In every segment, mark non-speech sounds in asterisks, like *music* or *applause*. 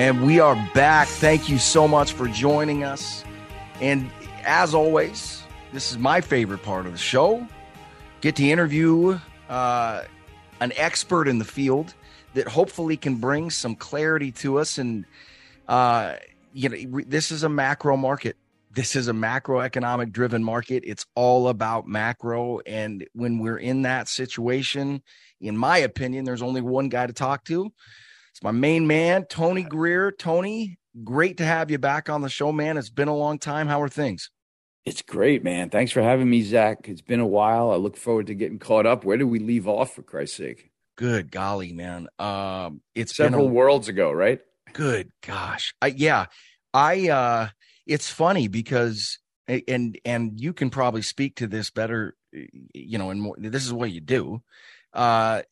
And we are back. Thank you so much for joining us. And as always, this is my favorite part of the show. Get to interview uh, an expert in the field that hopefully can bring some clarity to us. And, uh, you know, this is a macro market. This is a macroeconomic driven market. It's all about macro. And when we're in that situation, in my opinion, there's only one guy to talk to. It's my main man, Tony Greer. Tony, great to have you back on the show, man. It's been a long time. How are things? It's great, man. Thanks for having me, Zach. It's been a while. I look forward to getting caught up. Where did we leave off, for Christ's sake? Good golly, man. Um, it's several a, worlds ago, right? Good gosh. I, yeah, I. uh It's funny because, and and you can probably speak to this better. You know, and more. This is what you do. Uh,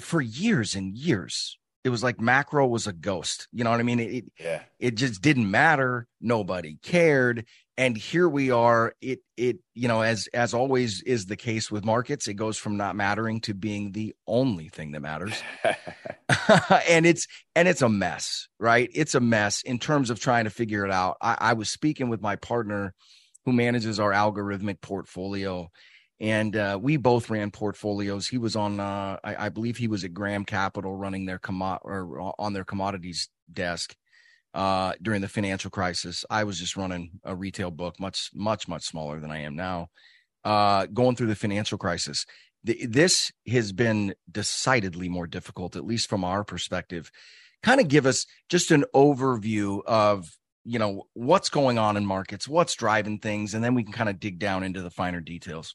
for years and years, it was like macro was a ghost. You know what I mean? It, yeah. it just didn't matter. Nobody cared. And here we are. It it you know as as always is the case with markets, it goes from not mattering to being the only thing that matters. *laughs* *laughs* and it's and it's a mess, right? It's a mess in terms of trying to figure it out. I, I was speaking with my partner who manages our algorithmic portfolio and uh, we both ran portfolios. He was on, uh, I, I, believe he was at Graham Capital running their commo- or on their commodities desk uh, during the financial crisis. I was just running a retail book, much, much, much smaller than I am now, uh, going through the financial crisis. This has been decidedly more difficult, at least from our perspective. Kind of give us just an overview of you know what's going on in markets what's driving things and then we can kind of dig down into the finer details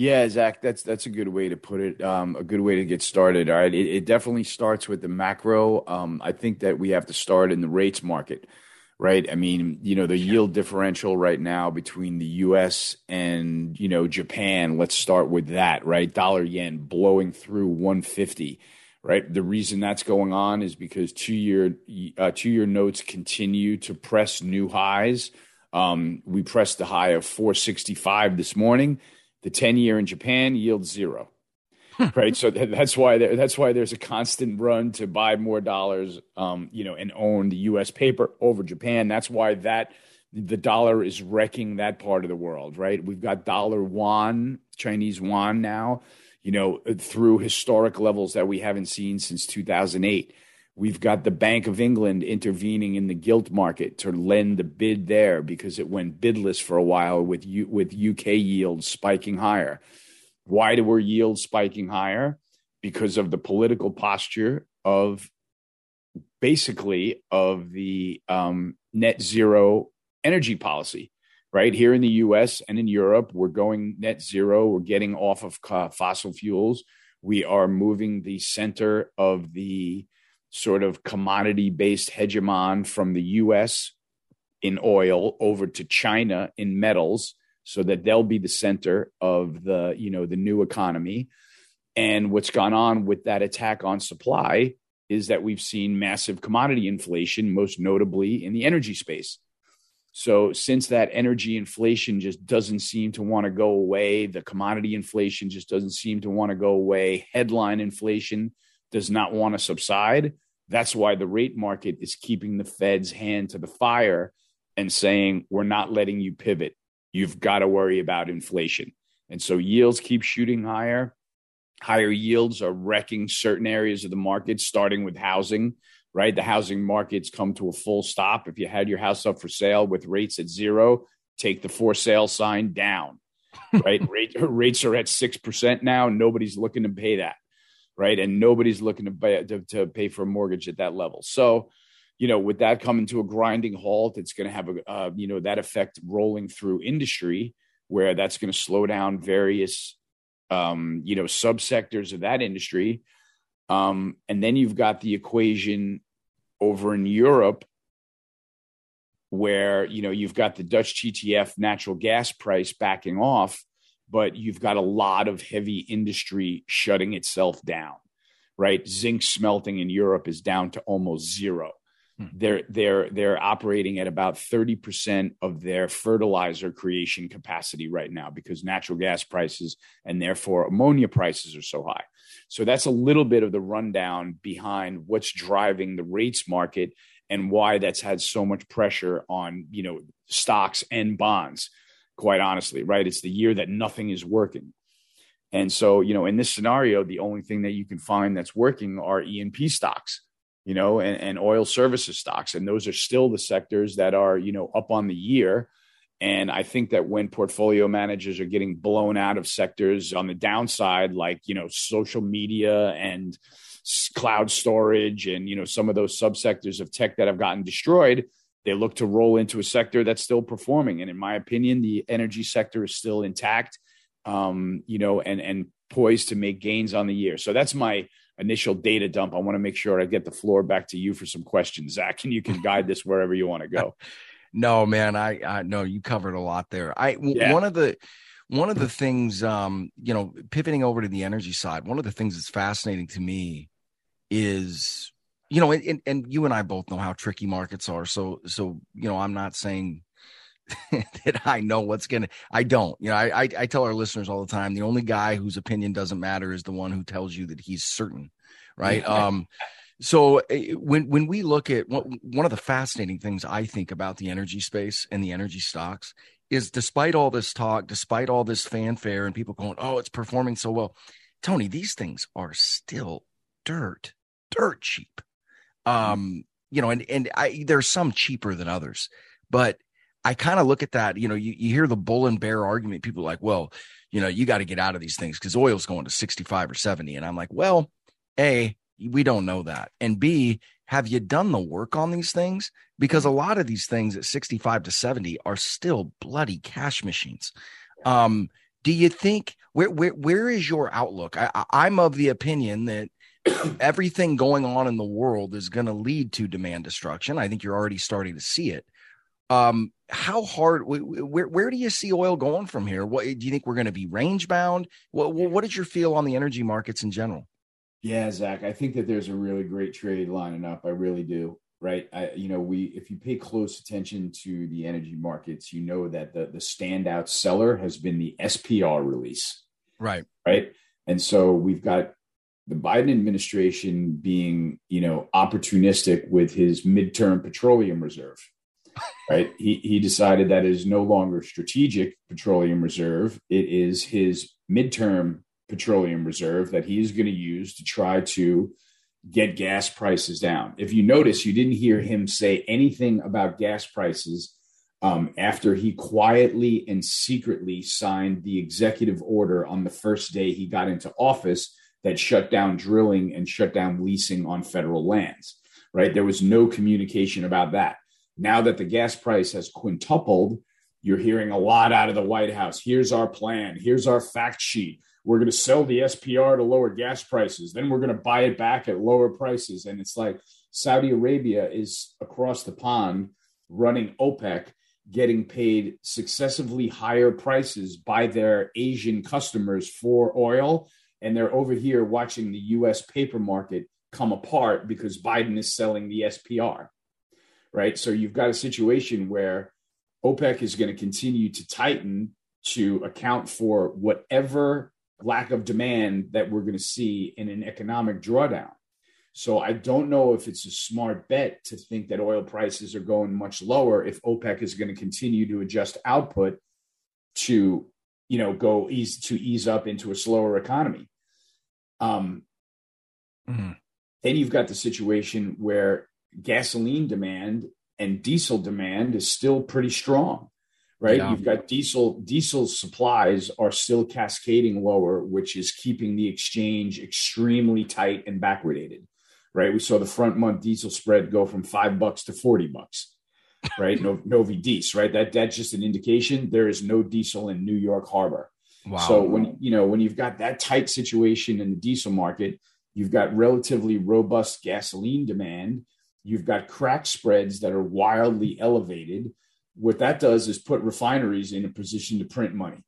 yeah, Zach, that's that's a good way to put it. Um, a good way to get started. All right, it, it definitely starts with the macro. Um, I think that we have to start in the rates market, right? I mean, you know, the yield differential right now between the U.S. and you know Japan. Let's start with that, right? Dollar yen blowing through 150. Right. The reason that's going on is because two year uh, two year notes continue to press new highs. Um, we pressed the high of 465 this morning the 10 year in Japan yields zero. right. So that's why there, that's why there's a constant run to buy more dollars, um, you know, and own the U.S. paper over Japan. That's why that the dollar is wrecking that part of the world. Right. We've got dollar yuan, Chinese yuan now, you know, through historic levels that we haven't seen since 2008. We've got the Bank of England intervening in the gilt market to lend a bid there because it went bidless for a while with U- with UK yields spiking higher. Why do we yields spiking higher? Because of the political posture of basically of the um, net zero energy policy. Right here in the U.S. and in Europe, we're going net zero. We're getting off of uh, fossil fuels. We are moving the center of the sort of commodity based hegemon from the US in oil over to China in metals so that they'll be the center of the you know the new economy. And what's gone on with that attack on supply is that we've seen massive commodity inflation most notably in the energy space. So since that energy inflation just doesn't seem to want to go away the commodity inflation just doesn't seem to want to go away headline inflation does not want to subside. That's why the rate market is keeping the Fed's hand to the fire and saying, we're not letting you pivot. You've got to worry about inflation. And so yields keep shooting higher. Higher yields are wrecking certain areas of the market, starting with housing, right? The housing market's come to a full stop. If you had your house up for sale with rates at zero, take the for sale sign down, *laughs* right? Rate, rates are at 6% now. Nobody's looking to pay that right? And nobody's looking to pay, to, to pay for a mortgage at that level. So, you know, with that coming to a grinding halt, it's going to have a, uh, you know, that effect rolling through industry where that's going to slow down various, um, you know, subsectors of that industry. Um, and then you've got the equation over in Europe where, you know, you've got the Dutch TTF natural gas price backing off but you've got a lot of heavy industry shutting itself down, right? Zinc smelting in Europe is down to almost zero. Hmm. They're they're they're operating at about 30% of their fertilizer creation capacity right now because natural gas prices and therefore ammonia prices are so high. So that's a little bit of the rundown behind what's driving the rates market and why that's had so much pressure on you know stocks and bonds quite honestly right? It's the year that nothing is working. And so you know in this scenario the only thing that you can find that's working are E&P stocks you know and, and oil services stocks. And those are still the sectors that are you know up on the year. And I think that when portfolio managers are getting blown out of sectors on the downside, like, you know, social media and cloud storage and, you know, some of those subsectors of tech that have gotten destroyed, they look to roll into a sector that's still performing. And in my opinion, the energy sector is still intact, um, you know, and, and poised to make gains on the year. So that's my initial data dump. I want to make sure I get the floor back to you for some questions, Zach, and you can guide this wherever you want to go. *laughs* No, man, I I know you covered a lot there. I yeah. one of the one of the things um, you know, pivoting over to the energy side, one of the things that's fascinating to me is you know, and, and you and I both know how tricky markets are. So so you know, I'm not saying *laughs* that I know what's gonna. I don't. You know, I, I, I tell our listeners all the time. The only guy whose opinion doesn't matter is the one who tells you that he's certain, right? um, so eh, when when we look at what, one of the fascinating things I think about the energy space and the energy stocks is despite all this talk, despite all this fanfare and people going, "Oh, it's performing so well." Tony, these things are still dirt, dirt cheap. Um, you know, and and I there's some cheaper than others, but I kind of look at that, you know, you, you hear the bull and bear argument. People like, well, you know, you got to get out of these things because oil's going to 65 or 70. And I'm like, well, A, we don't know that. And B, have you done the work on these things? Because a lot of these things at 65 to 70 are still bloody cash machines. Um, do you think where where where is your outlook? I, I'm of the opinion that everything going on in the world is going to lead to demand destruction. I think you're already starting to see it. Um, how hard? Where where do you see oil going from here? What do you think we're going to be range bound? What what is your feel on the energy markets in general? Yeah, Zach, I think that there's a really great trade lining up. I really do. Right. I, you know, we, if you pay close attention to the energy markets, you know that the, the standout seller has been the SPR release. Right. Right. And so we've got the Biden administration being, you know, opportunistic with his midterm petroleum reserve. *laughs* Right. he, he decided that is no longer strategic petroleum reserve. It is his midterm petroleum reserve that he is going to use to try to get gas prices down. If you notice, you didn't hear him say anything about gas prices um, after he quietly and secretly signed the executive order on the first day he got into office that shut down drilling and shut down leasing on federal lands. Right? There was no communication about that. Now that the gas price has quintupled, you're hearing a lot out of the White House. Here's our plan. Here's our fact sheet we're going to sell the SPR to lower gas prices. Then we're going to buy it back at lower prices. And it's like Saudi Arabia is across the pond running OPEC, getting paid successively higher prices by their Asian customers for oil. And they're over here watching the US paper market come apart because Biden is selling the SPR. Right. So you've got a situation where OPEC is going to continue to tighten to account for whatever lack of demand that we're going to see in an economic drawdown. So I don't know if it's a smart bet to think that oil prices are going much lower if OPEC is going to continue to adjust output to, you know, go ease to ease up into a slower economy. Um, mm-hmm. Then you've got the situation where gasoline demand and diesel demand is still pretty strong right? Yeah. You've got diesel diesel supplies are still cascading lower, which is keeping the exchange extremely tight and backwardated, right? We saw the front month diesel spread go from five bucks to forty bucks, right? *laughs* no, Novi Dis, right? That that's just an indication there is no diesel in New York Harbor. Wow. So when you know when you've got that tight situation in the diesel market, you've got relatively robust gasoline demand. You've got crack spreads that are wildly elevated what that does is put refineries in a position to print money,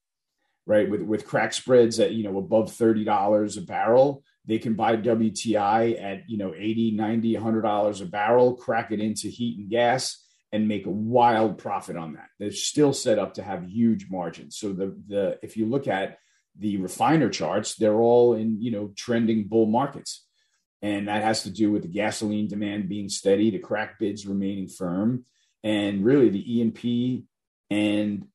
right? With with crack spreads at you know above thirty dollars a barrel, they can buy WTI at you know 80 90 100 dollars a barrel, crack it into heat and gas, and make a wild profit on that. They're still set up to have huge margins. So the the if you look at the refiner charts, they're all in you know trending bull markets. And that has to do with the gasoline demand being steady, the crack bids remaining firm, and really the E&P and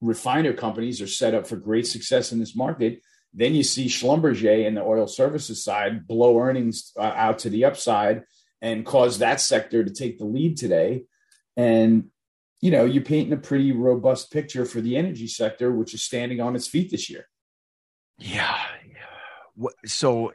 refiner companies are set up for great success in this market. Then you see Schlumberger and the oil services side blow earnings uh, out to the upside and cause that sector to take the lead today. And you know, you're painting a pretty robust picture for the energy sector, which is standing on its feet this year. Yeah. So,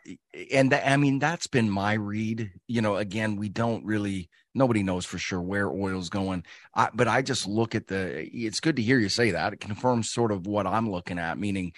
and I mean, that's been my read. You know, again, we don't really, nobody knows for sure where oil's going. I, but I just look at the, it's good to hear you say that. It confirms sort of what I'm looking at, meaning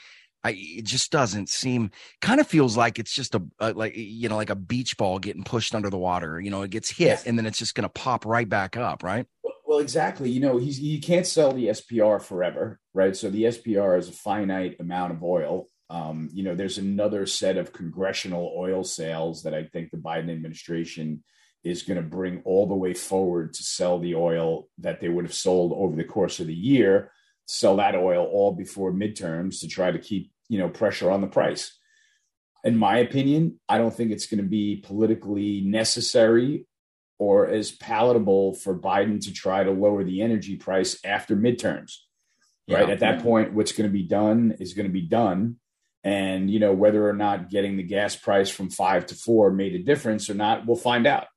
I, it just doesn't seem kind of feels like it's just a, a, like you know like a beach ball getting pushed under the water you know it gets hit and then it's just going to pop right back up right? Well exactly you know he's he can't sell the spr forever right? So the spr is a finite amount of oil. Um, you know there's another set of congressional oil sales that i think the biden administration is going to bring all the way forward to sell the oil that they would have sold over the course of the year sell that oil all before midterms to try to keep you know pressure on the price. In my opinion i don't think it's going to be politically necessary or as palatable for biden to try to lower the energy price after midterms yeah. right? At that point what's going to be done is going to be done. And you know whether or not getting the gas price from five to four made a difference or not we'll find out.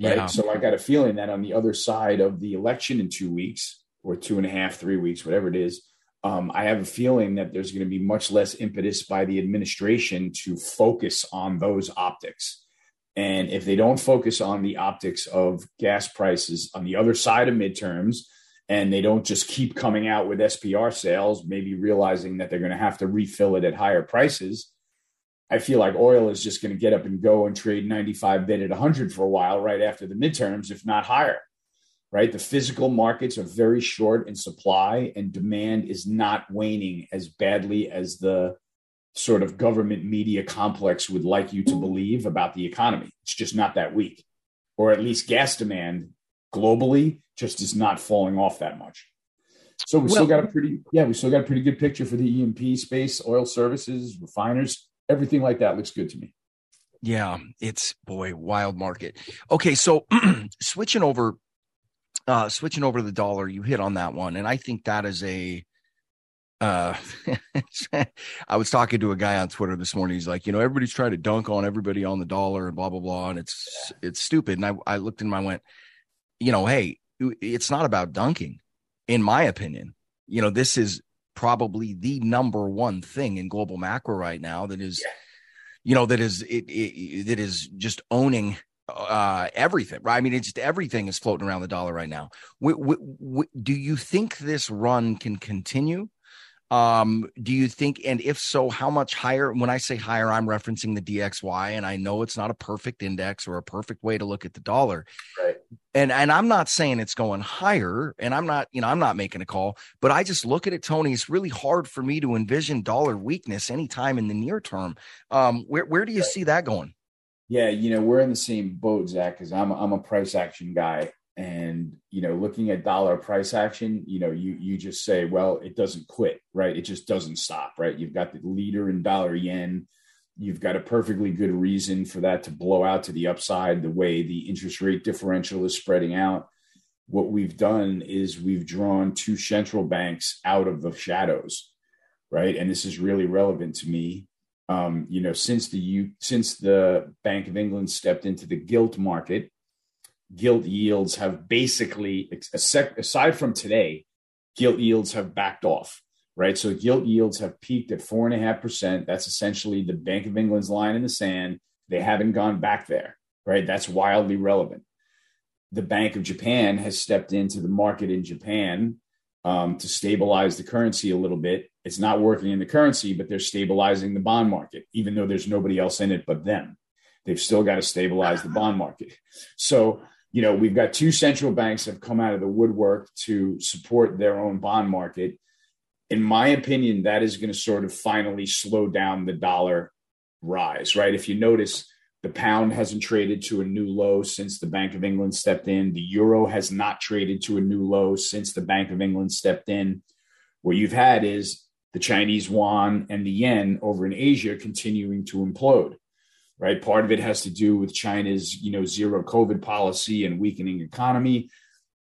Right? Yeah. so i got a feeling that on the other side of the election in two weeks or two and a half, three weeks, whatever it is, um, I have a feeling that there's going to be much less impetus by the administration to focus on those optics. And if they don't focus on the optics of gas prices on the other side of midterms, and they don't just keep coming out with SPR sales, maybe realizing that they're going to have to refill it at higher prices, I feel like oil is just going to get up and go and trade 95 bid at 100 for a while right after the midterms, if not higher right? The physical markets are very short in supply, and demand is not waning as badly as the sort of government media complex would like you to believe about the economy. It's just not that weak, or at least gas demand globally just is not falling off that much. So we well, still got a pretty, yeah, we still got a pretty good picture for the E&P space, oil services, refiners, everything like that looks good to me. Yeah, it's boy, wild market. Okay, so *clears throat* switching over uh, switching over to the dollar, you hit on that one, and I think that is a. Uh, *laughs* I was talking to a guy on Twitter this morning. He's like, you know, everybody's trying to dunk on everybody on the dollar and blah blah blah, and it's it's stupid. And I I looked and I went, you know, hey, it's not about dunking, in my opinion. You know, this is probably the number one thing in global macro right now that is, yeah. you know, that is it, it that is just owning uh, everything, right? I mean, it's just everything is floating around the dollar right now. W- w- w- do you think this run can continue? Um, do you think, and if so, how much higher? When I say higher, I'm referencing the DXY, and I know it's not a perfect index or a perfect way to look at the dollar. Right. And and I'm not saying it's going higher, and I'm not, you know, I'm not making a call, but I just look at it, Tony. It's really hard for me to envision dollar weakness anytime in the near term. Um, where where do you right. see that going? Yeah, you know, we're in the same boat, Zach, because I'm I'm a price action guy. And you know, looking at dollar price action, you know, you you just say, well, it doesn't quit, right? It just doesn't stop, right? You've got the leader in dollar yen. You've got a perfectly good reason for that to blow out to the upside the way the interest rate differential is spreading out. What we've done is we've drawn two central banks out of the shadows, right? And this is really relevant to me um, you know, since the U, since the Bank of England stepped into the gilt market, gilt yields have basically, aside from today, gilt yields have backed off. Right, so gilt yields have peaked at four and a half percent. That's essentially the Bank of England's line in the sand. They haven't gone back there. Right, that's wildly relevant. The Bank of Japan has stepped into the market in Japan um, to stabilize the currency a little bit. It's not working in the currency, but they're stabilizing the bond market, even though there's nobody else in it but them. They've still got to stabilize the bond market. So, you know, we've got two central banks have come out of the woodwork to support their own bond market. In my opinion, that is going to sort of finally slow down the dollar rise, right? If you notice, the pound hasn't traded to a new low since the Bank of England stepped in. The euro has not traded to a new low since the Bank of England stepped in. What you've had is the Chinese yuan and the yen over in Asia continuing to implode. right? Part of it has to do with China's, you know, zero COVID policy and weakening economy.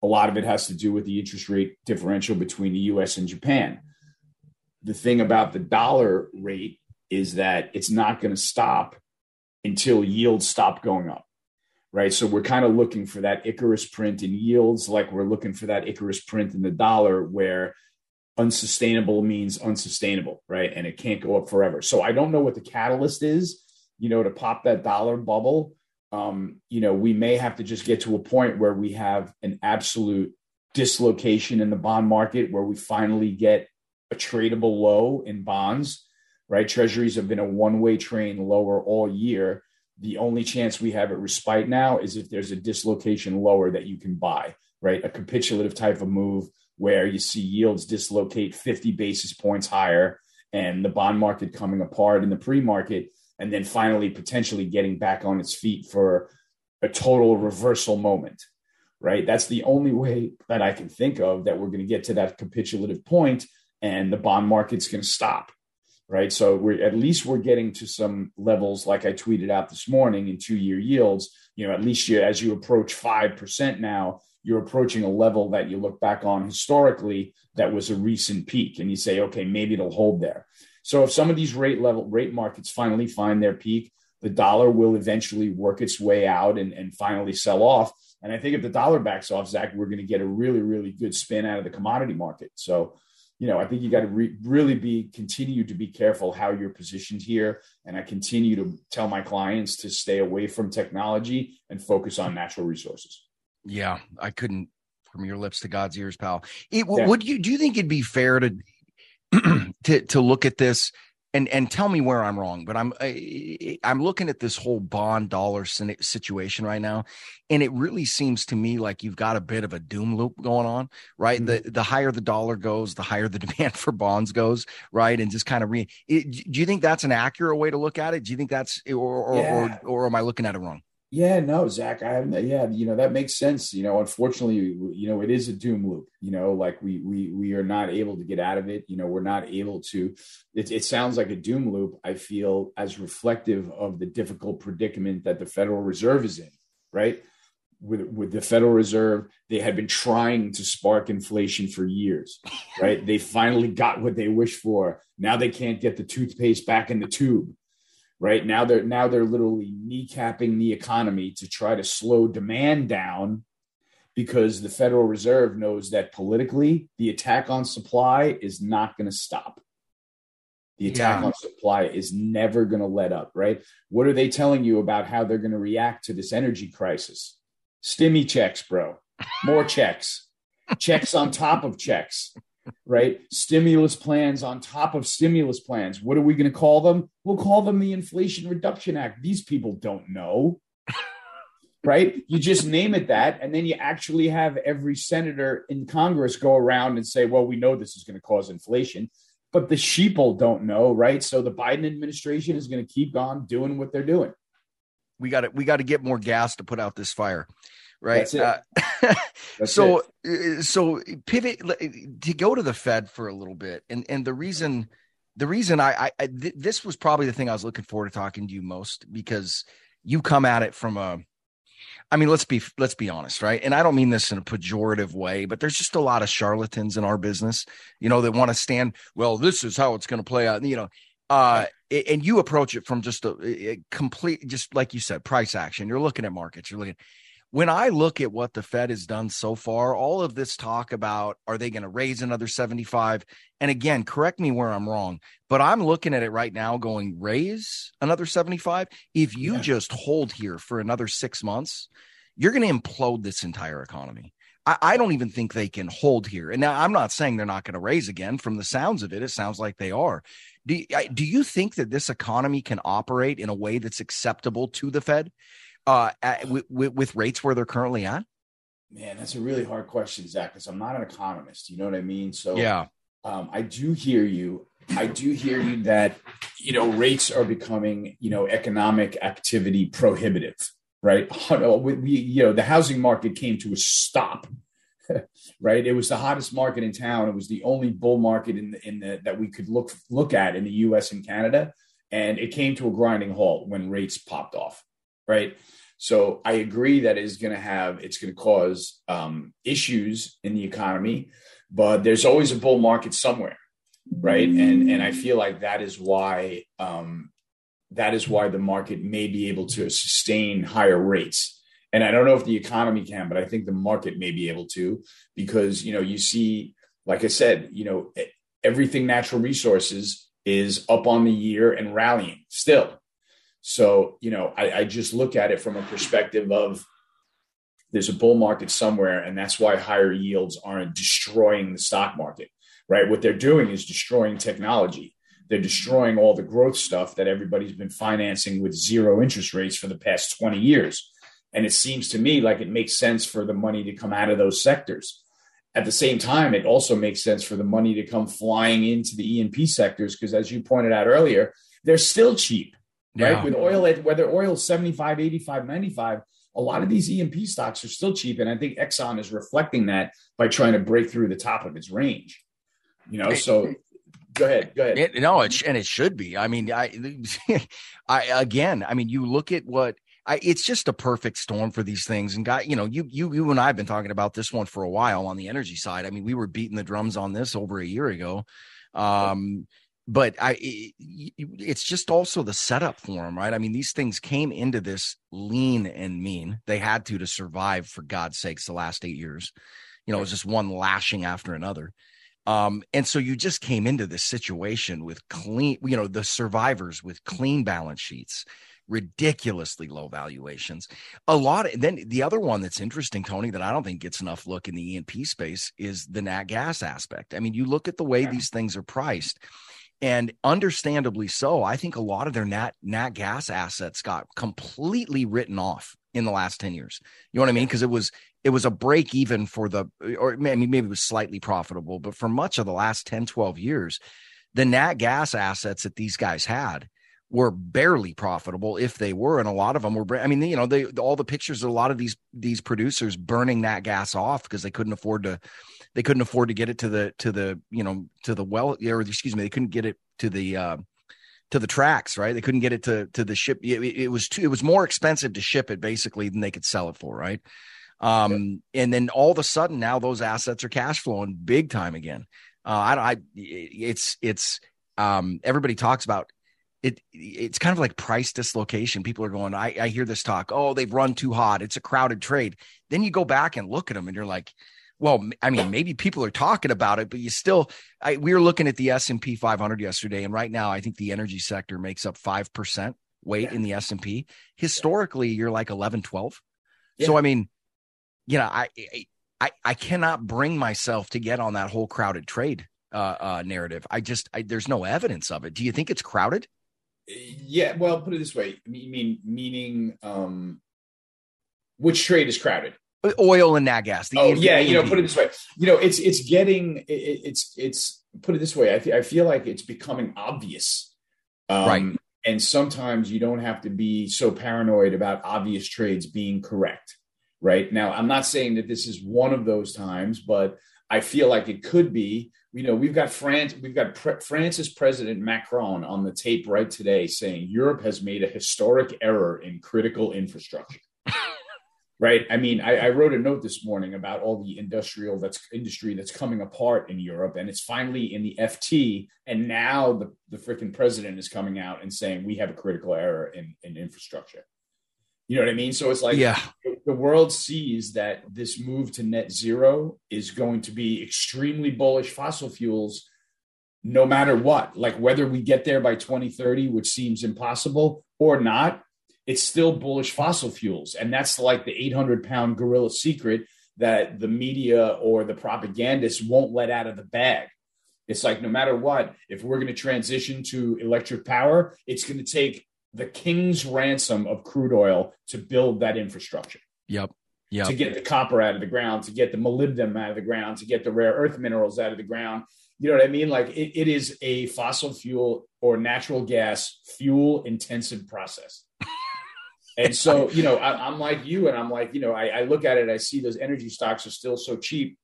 A lot of it has to do with the interest rate differential between the US and Japan. The thing about the dollar rate is that it's not going to stop until yields stop going up. Right. So we're kind of looking for that Icarus print in yields, like we're looking for that Icarus print in the dollar, where unsustainable means unsustainable, right? And it can't go up forever. So I don't know what the catalyst is, you know, to pop that dollar bubble. Um, you know, we may have to just get to a point where we have an absolute dislocation in the bond market where we finally get a tradable low in bonds right? Treasuries have been a one way train lower all year. The only chance we have at respite now is if there's a dislocation lower that you can buy, right? A capitulative type of move where you see yields dislocate 50 basis points higher and the bond market coming apart in the pre market, and then finally potentially getting back on its feet for a total reversal moment, right? That's the only way that I can think of that we're going to get to that capitulative point and the bond market's going to stop right? So we're at least we're getting to some levels like I tweeted out this morning in two year yields. You know, at least you, as you approach five percent now, you're approaching a level that you look back on historically that was a recent peak, and you say, okay, maybe it'll hold there. So if some of these rate level rate markets finally find their peak, the dollar will eventually work its way out and, and finally sell off. And I think if the dollar backs off, Zach, we're going to get a really, really good spin out of the commodity market. So you know, I think you got to re- really be continue to be careful how you're positioned here. And I continue to tell my clients to stay away from technology and focus on natural resources. Yeah, I couldn't from your lips to God's ears, pal. It, yeah. Would you do you think it'd be fair to *clears throat* to to look at this and and tell me where I'm wrong, but I'm I, I'm looking at this whole bond dollar situation right now, and it really seems to me like you've got a bit of a doom loop going on, right? Mm-hmm. The the higher the dollar goes, the higher the *laughs* demand for bonds goes, right? And just kind of re. It, do you think that's an accurate way to look at it? Do you think that's or or, yeah. or, or am I looking at it wrong? Yeah, no, Zach, I haven't. Yeah, you know that makes sense. You know, unfortunately, you know it is a doom loop. You know, like we we we are not able to get out of it. You know, we're not able to. It, it sounds like a doom loop. I feel as reflective of the difficult predicament that the Federal Reserve is in. Right, with with the Federal Reserve, they had been trying to spark inflation for years. Right, they finally got what they wished for. Now they can't get the toothpaste back in the tube right? Now they're now they're literally kneecapping the economy to try to slow demand down because the federal reserve knows that politically the attack on supply is not going to stop. The attack yeah. on supply is never going to let up right? What are they telling you about how they're going to react to this energy crisis? Stimmy checks bro. More checks. Checks on top of checks right? Stimulus plans on top of stimulus plans. What are we going to call them? We'll call them the Inflation Reduction Act. These people don't know. *laughs* right? You just name it that. And then you actually have every senator in Congress go around and say, well, we know this is going to cause inflation. But the sheeple don't know, right? So the Biden administration is going to keep on doing what they're doing. We got to we got to get more gas to put out this fire right? Uh, *laughs* so, it. Uh, so pivot to go to the Fed for a little bit, and and the reason, the reason I, I th- this was probably the thing I was looking forward to talking to you most because you come at it from a, I mean, let's be let's be honest, right? And I don't mean this in a pejorative way, but there's just a lot of charlatans in our business, you know, that want to stand. Well, this is how it's going to play out, you know. Uh, and you approach it from just a, a complete, just like you said, price action. You're looking at markets. You're looking when I look at what the Fed has done so far, all of this talk about are they going to raise another 75? And again, correct me where I'm wrong, but I'm looking at it right now going raise another 75. If you yeah. just hold here for another six months, you're going to implode this entire economy. I, I, don't even think they can hold here. And now I'm not saying they're not going to raise again. From the sounds of it, it sounds like they are. Do, do you think that this economy can operate in a way that's acceptable to the Fed? Uh, at, with, with rates where they're currently at? Man, that's a really hard question, Zach, because I'm not an economist. You know what I mean? So, yeah, um, I do hear you. I do hear you that you know rates are becoming you know economic activity prohibitive, right? *laughs* We, you know the housing market came to a stop, *laughs* right? It was the hottest market in town. It was the only bull market in the, in the that we could look look at in the U.S. and Canada, and it came to a grinding halt when rates popped off, right? So I agree that is going to have it's going to cause um, issues in the economy, but there's always a bull market somewhere, right? And and I feel like that is why um, that is why the market may be able to sustain higher rates. And I don't know if the economy can, but I think the market may be able to because you know you see, like I said, you know everything natural resources is up on the year and rallying still so, you know, I, I just look at it from a perspective of there's a bull market somewhere, and that's why higher yields aren't destroying the stock market, right? What they're doing is destroying technology. They're destroying all the growth stuff that everybody's been financing with zero interest rates for the past 20 years. And it seems to me like it makes sense for the money to come out of those sectors. At the same time, it also makes sense for the money to come flying into the E&P sectors because, as you pointed out earlier, they're still cheap right? Yeah. With oil at whether oil's 75, 85, 95, a lot of these E&P stocks are still cheap. And I think Exxon is reflecting that by trying to break through the top of its range. You know, so go ahead, go ahead. It, no, it, and it should be. I mean, I, *laughs* I again, I mean, you look at what I, it's just a perfect storm for these things. And guy, you know, you you you and I have been talking about this one for a while on the energy side. I mean, we were beating the drums on this over a year ago. Um, but I, it's just also the setup for them, right? I mean, these things came into this lean and mean. They had to to survive, for God's sakes, the last eight years. You know, it was just one lashing after another. Um, and so you just came into this situation with clean, you know, the survivors with clean balance sheets, ridiculously low valuations. A lot. Of, then the other one that's interesting, Tony, that I don't think gets enough look in the E&P space is the nat gas aspect. I mean, you look at the way yeah. these things are priced and understandably so. I think a lot of their nat nat gas assets got completely written off in the last 10 years. You know what I mean? Because it was it was a break even for the or maybe maybe it was slightly profitable, but for much of the last 10, 12 years, the nat gas assets that these guys had were barely profitable if they were and a lot of them were i mean you know they all the pictures of a lot of these these producers burning that gas off because they couldn't afford to they couldn't afford to get it to the to the you know to the well or excuse me they couldn't get it to the uh, to the tracks right they couldn't get it to to the ship it, it was too it was more expensive to ship it basically than they could sell it for right um yeah. and then all of a sudden now those assets are cash flowing big time again uh i i it's it's um everybody talks about it it's kind of like price dislocation. People are going, I, I hear this talk, oh, they've run too hot. It's a crowded trade. Then you go back and look at them and you're like, well, I mean, maybe people are talking about it, but you still, I, we were looking at the S&P 500 yesterday. And right now, I think the energy sector makes up 5% weight yeah. in the S&P. Historically, you're like 11, 12. Yeah. So, I mean, you know, I, I, I cannot bring myself to get on that whole crowded trade uh, uh, narrative. I just, I, there's no evidence of it. Do you think it's crowded? Yeah. Well, put it this way. I mean, meaning, um, which trade is crowded? Oil and nat gas. oh yeah, you know, put it this way. You know, it's it's getting it, it's it's put it this way. I feel, I feel like it's becoming obvious, um, right? And sometimes you don't have to be so paranoid about obvious trades being correct, right? Now, I'm not saying that this is one of those times, but I feel like it could be. You know, we've got France, we've got Pre- France's President Macron on the tape right today saying Europe has made a historic error in critical infrastructure right? I mean, I, I, wrote a note this morning about all the industrial that's industry that's coming apart in Europe, and it's finally in the FT, and now the the freaking president is coming out and saying we have a critical error in in infrastructure. You know what I mean? So it's like yeah. the world sees that this move to net zero is going to be extremely bullish fossil fuels no matter what like whether we get there by 2030 which seems impossible or not it's still bullish fossil fuels. And that's like the 800 pound gorilla secret that the media or the propagandists won't let out of the bag. It's like no matter what, if we're going to transition to electric power, it's going to take the king's ransom of crude oil to build that infrastructure. Yep. Yep. To get the copper out of the ground, to get the molybdenum out of the ground, to get the rare earth minerals out of the ground. You know what I mean? Like it, it is a fossil fuel or natural gas fuel intensive process and so, you know, I, am like you, and I'm like, you know, I, I look at it, I see those energy stocks are still so cheap.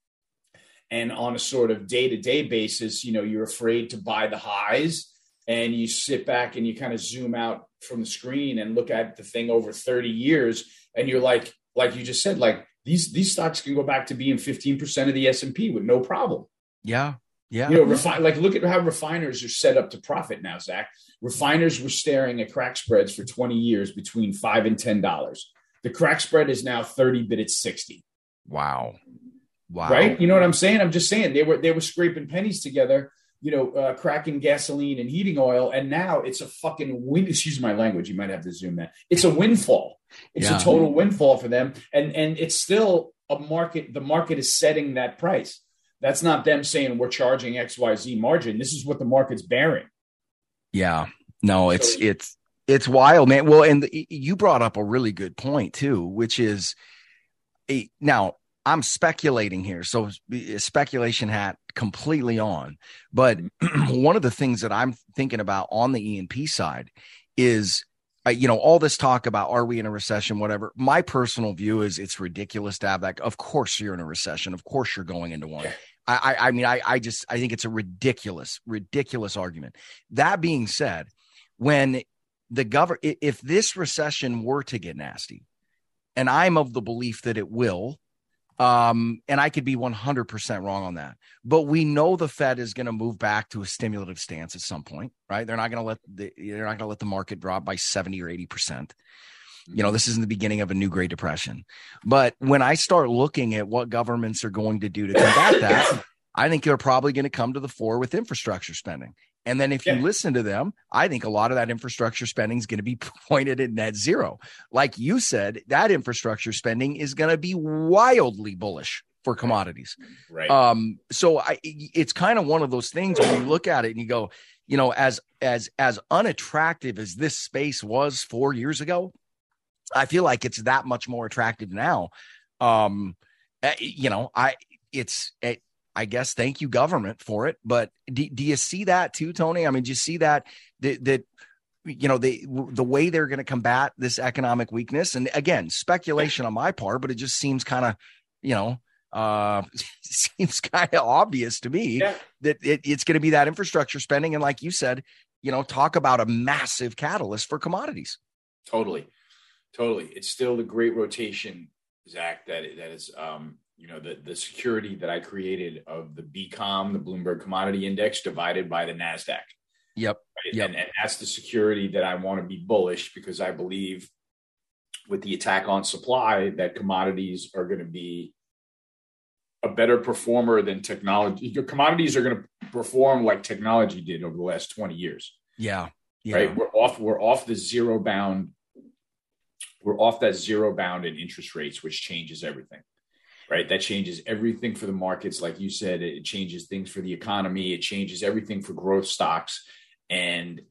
And on a sort of day to day basis, you know, you're afraid to buy the highs and you sit back and you kind of zoom out from the screen and look at the thing over 30 years and you're like like you just said like these these stocks can go back to being 15% of the S&P with no problem. Yeah. Yeah. You know, like look at how refiners are set up to profit now, Zach. Refiners were staring at crack spreads for 20 years between five and ten dollars. The crack spread is now 30, but it's 60. Wow. Wow. Right? You know what I'm saying? I'm just saying they were they were scraping pennies together, you know, uh, cracking gasoline and heating oil, and now it's a fucking win. Excuse my language. You might have to zoom that. It's a windfall. It's yeah. a total windfall for them, and and it's still a market. The market is setting that price. That's not them saying we're charging X Y Z margin. This is what the market's bearing. Yeah. No, it's so, it's it's wild, man. Well, and the, you brought up a really good point too, which is a, now I'm speculating here, so speculation hat completely on. But *clears throat* one of the things that I'm thinking about on the E&P side is, uh, you know, all this talk about are we in a recession, whatever. My personal view is it's ridiculous to have that. Of course, you're in a recession. Of course, you're going into one. I, I, I mean, I, I just, I think it's a ridiculous, ridiculous argument. That being said, when the government, if this recession were to get nasty, and I'm of the belief that it will, um, and I could be 100% wrong on that. But we know the Fed is going to move back to a stimulative stance at some point, right? They're not going to let the, they're not going to let the market drop by 70 or 80%. You know, this isn't the beginning of a new Great Depression. But when I start looking at what governments are going to do to combat *coughs* that, I think they're probably going to come to the fore with infrastructure spending. And then if yeah. you listen to them, I think a lot of that infrastructure spending is going to be *laughs* pointed at net zero. Like you said, that infrastructure spending is going to be wildly bullish for commodities. Right. Um, so I, it's kind of one of those things when you look at it and you go, you know, as as as unattractive as this space was four years ago, I feel like it's that much more attractive now. Um, eh, you know, I it's it, I guess thank you government for it. But do, do you see that too, Tony? I mean, do you see that that, that you know the the way they're going to combat this economic weakness? And again, speculation on my part, but it just seems kind of you know uh *laughs* seems kind of obvious to me yeah. that it, it's going to be that infrastructure spending and like you said you know talk about a massive catalyst for commodities totally totally it's still the great rotation zach that that is um you know the the security that I created of the BCOM, the Bloomberg Commodity Index, divided by the Nasdaq. Yep. Right? Yep. And, and that's the security that I want to be bullish because I believe with the attack on supply that commodities are going to be a better performer than technology. Your Commodities are going to perform like technology did over the last 20 years. Yeah. yeah. Right. We're off, we're off the zero bound. We're off that zero bound in interest rates, which changes everything right? That changes everything for the markets. Like you said, it changes things for the economy, it changes everything for growth stocks. And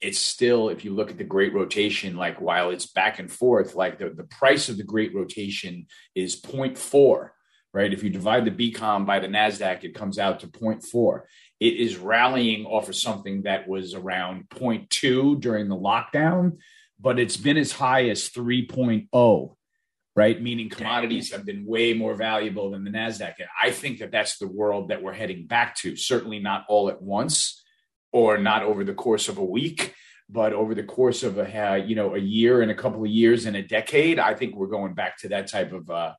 it's still, if you look at the great rotation, like while it's back and forth, like the, the price of the great rotation is 0.4, right? If you divide the BCOM by the NASDAQ, it comes out to 0.4. It is rallying off of something that was around 0.2 during the lockdown, but it's been as high as 3.0 right? Meaning commodities have been way more valuable than the NASDAQ. And I think that that's the world that we're heading back to. Certainly not all at once or not over the course of a week, but over the course of a, uh, you know, a year and a couple of years and a decade, I think we're going back to that type of, uh,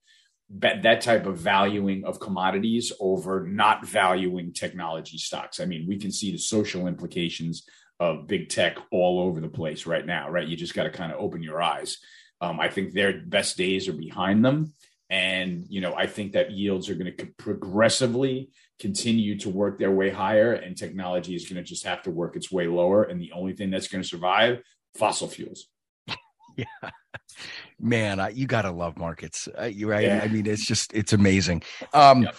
that type of valuing of commodities over not valuing technology stocks. I mean, we can see the social implications of big tech all over the place right now, right? You just got to kind of open your eyes. Um, I think their best days are behind them. And, you know, I think that yields are going to progressively continue to work their way higher and technology is going to just have to work its way lower. And the only thing that's going to survive, fossil fuels. *laughs* yeah. Man, I, you got to love markets. Uh, you right. Yeah. I mean, it's just, it's amazing. Um, yep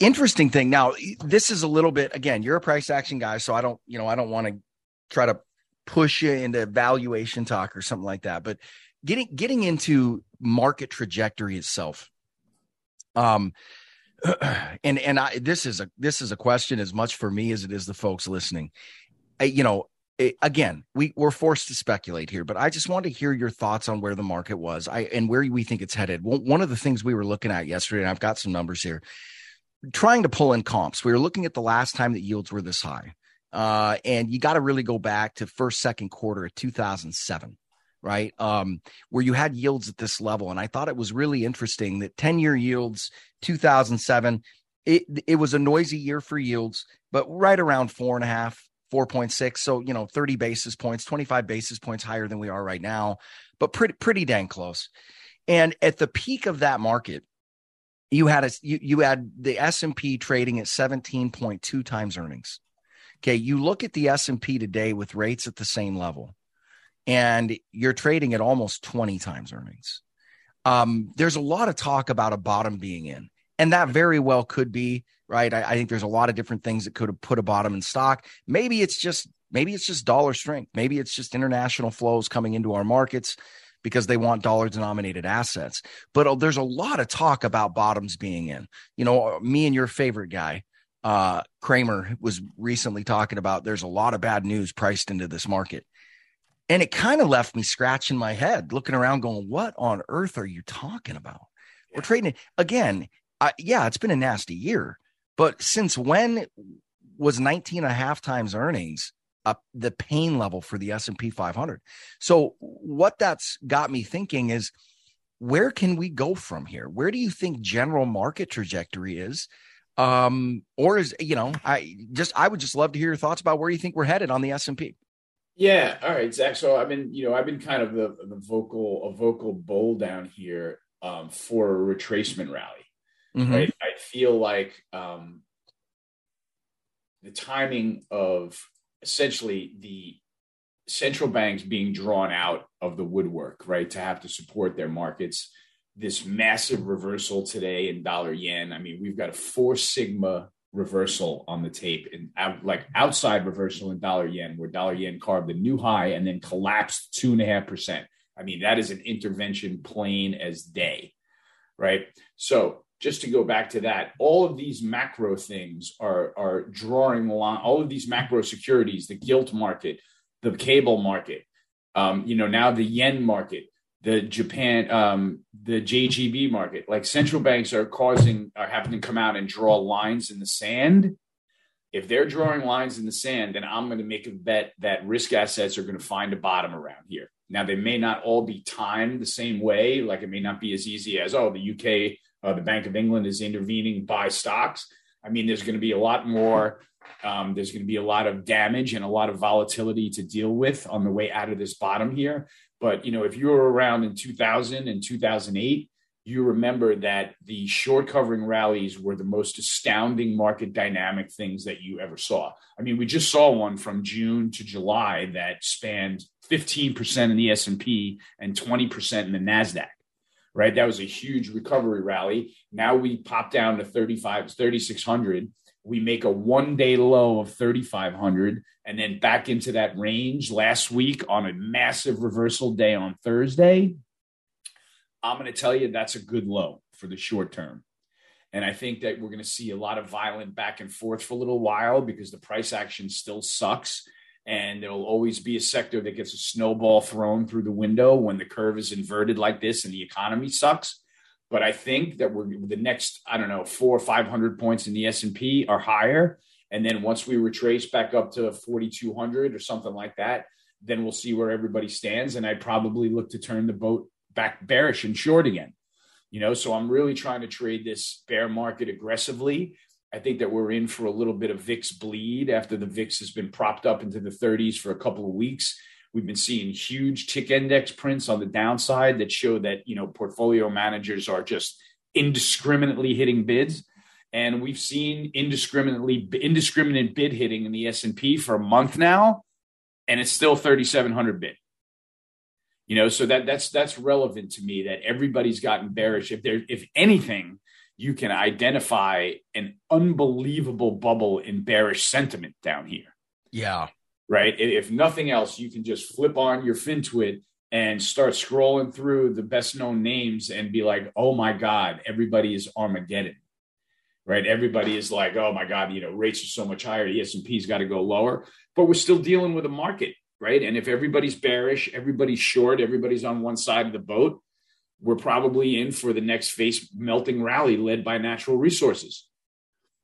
interesting thing now this is a little bit again you're a price action guy so i don't you know i don't want to try to push you into valuation talk or something like that. But getting getting into market trajectory itself um *clears throat* and and I this is a this is a question as much for me as it is the folks listening. I, you know it, again we we're forced to speculate here but i just want to hear your thoughts on where the market was. I and where we think it's headed. One of the things we were looking at yesterday and i've got some numbers here trying to pull in comps. We were looking at the last time that yields were this high Uh, and you got to really go back to first, second quarter of 2007, right? Um, where you had yields at this level. And I thought it was really interesting that 10 year yields, 2007, it, it was a noisy year for yields, but right around four and a half, 4.6. So, you know, 30 basis points, 25 basis points higher than we are right now, but pretty, pretty dang close. And at the peak of that market, you had a you, you had the S&P trading at 17.2 times earnings. Okay, you look at the S&P today with rates at the same level and you're trading at almost 20 times earnings. Um, there's a lot of talk about a bottom being in, and that very well could be right. I, I think there's a lot of different things that could have put a bottom in stock. Maybe it's just maybe it's just dollar strength. Maybe it's just international flows coming into our markets because they want dollar denominated assets. But uh, there's a lot of talk about bottoms being in. You know, me and your favorite guy, uh, Cramer, was recently talking about there's a lot of bad news priced into this market. And it kind of left me scratching my head, looking around, going, What on earth are you talking about? Yeah. We're trading again. I, yeah, it's been a nasty year, but since when was 19 and a half times earnings up the pain level for the S&P 500. So what that's got me thinking is where can we go from here? Where do you think general market trajectory is? Um or is you know, I just I would just love to hear your thoughts about where you think we're headed on the S&P. Yeah, all right, Zach. So I've been, you know, I've been kind of the the vocal a vocal bull down here um, for a retracement rally. Mm-hmm. Right, I feel like um, the timing of essentially the central banks being drawn out of the woodwork, right, to have to support their markets. This massive reversal today in dollar yen. I mean, we've got a four sigma reversal on the tape and out, like outside reversal in dollar yen, where dollar yen carved a new high and then collapsed two and a half percent. I mean, that is an intervention plain as day, right? So just to go back to that, all of these macro things are are drawing along. All of these macro securities, the gilt market, the cable market, um, you know, now the yen market, the Japan, um, the JGB market. Like central banks are causing are having to come out and draw lines in the sand. If they're drawing lines in the sand, then I'm going to make a bet that risk assets are going to find a bottom around here. Now they may not all be timed the same way. Like it may not be as easy as oh the UK uh, the Bank of England is intervening by stocks. I mean, there's going to be a lot more. Um, there's going to be a lot of damage and a lot of volatility to deal with on the way out of this bottom here. But you know, if you were around in 2000 and 2008, you remember that the short covering rallies were the most astounding market dynamic things that you ever saw. I mean, we just saw one from June to July that spanned 15% in the S&P and 20% in the Nasdaq right? That was a huge recovery rally. Now we pop down to 35, 3,600. We make a one day low of 3,500 and then back into that range last week on a massive reversal day on Thursday. I'm going to tell you that's a good low for the short term. And I think that we're going to see a lot of violent back and forth for a little while because the price action still sucks and there'll always be a sector that gets a snowball thrown through the window when the curve is inverted like this and the economy sucks but i think that we're the next i don't know four or five hundred points in the s&p are higher. And then once we retrace back up to 4200 or something like that then we'll see where everybody stands. And i probably look to turn the boat back bearish and short again you know? So i'm really trying to trade this bear market aggressively. I think that we're in for a little bit of VIX bleed after the VIX has been propped up into the 30s for a couple of weeks. We've been seeing huge tick index prints on the downside that show that, you know, portfolio managers are just indiscriminately hitting bids. And we've seen indiscriminately indiscriminate bid hitting in the S&P for a month now, and it's still 3700 bid. You know, so that that's that's relevant to me that everybody's gotten bearish. If there if anything, you can identify an unbelievable bubble in bearish sentiment down here. Yeah. Right. If nothing else, you can just flip on your FinTwit and start scrolling through the best known names and be like, oh my God, everybody is Armageddon. Right. Everybody is like, oh my God, you know, rates are so much higher. The S&P's got to go lower. But we're still dealing with a market. Right. And if everybody's bearish, everybody's short, everybody's on one side of the boat, we're probably in for the next face melting rally led by natural resources.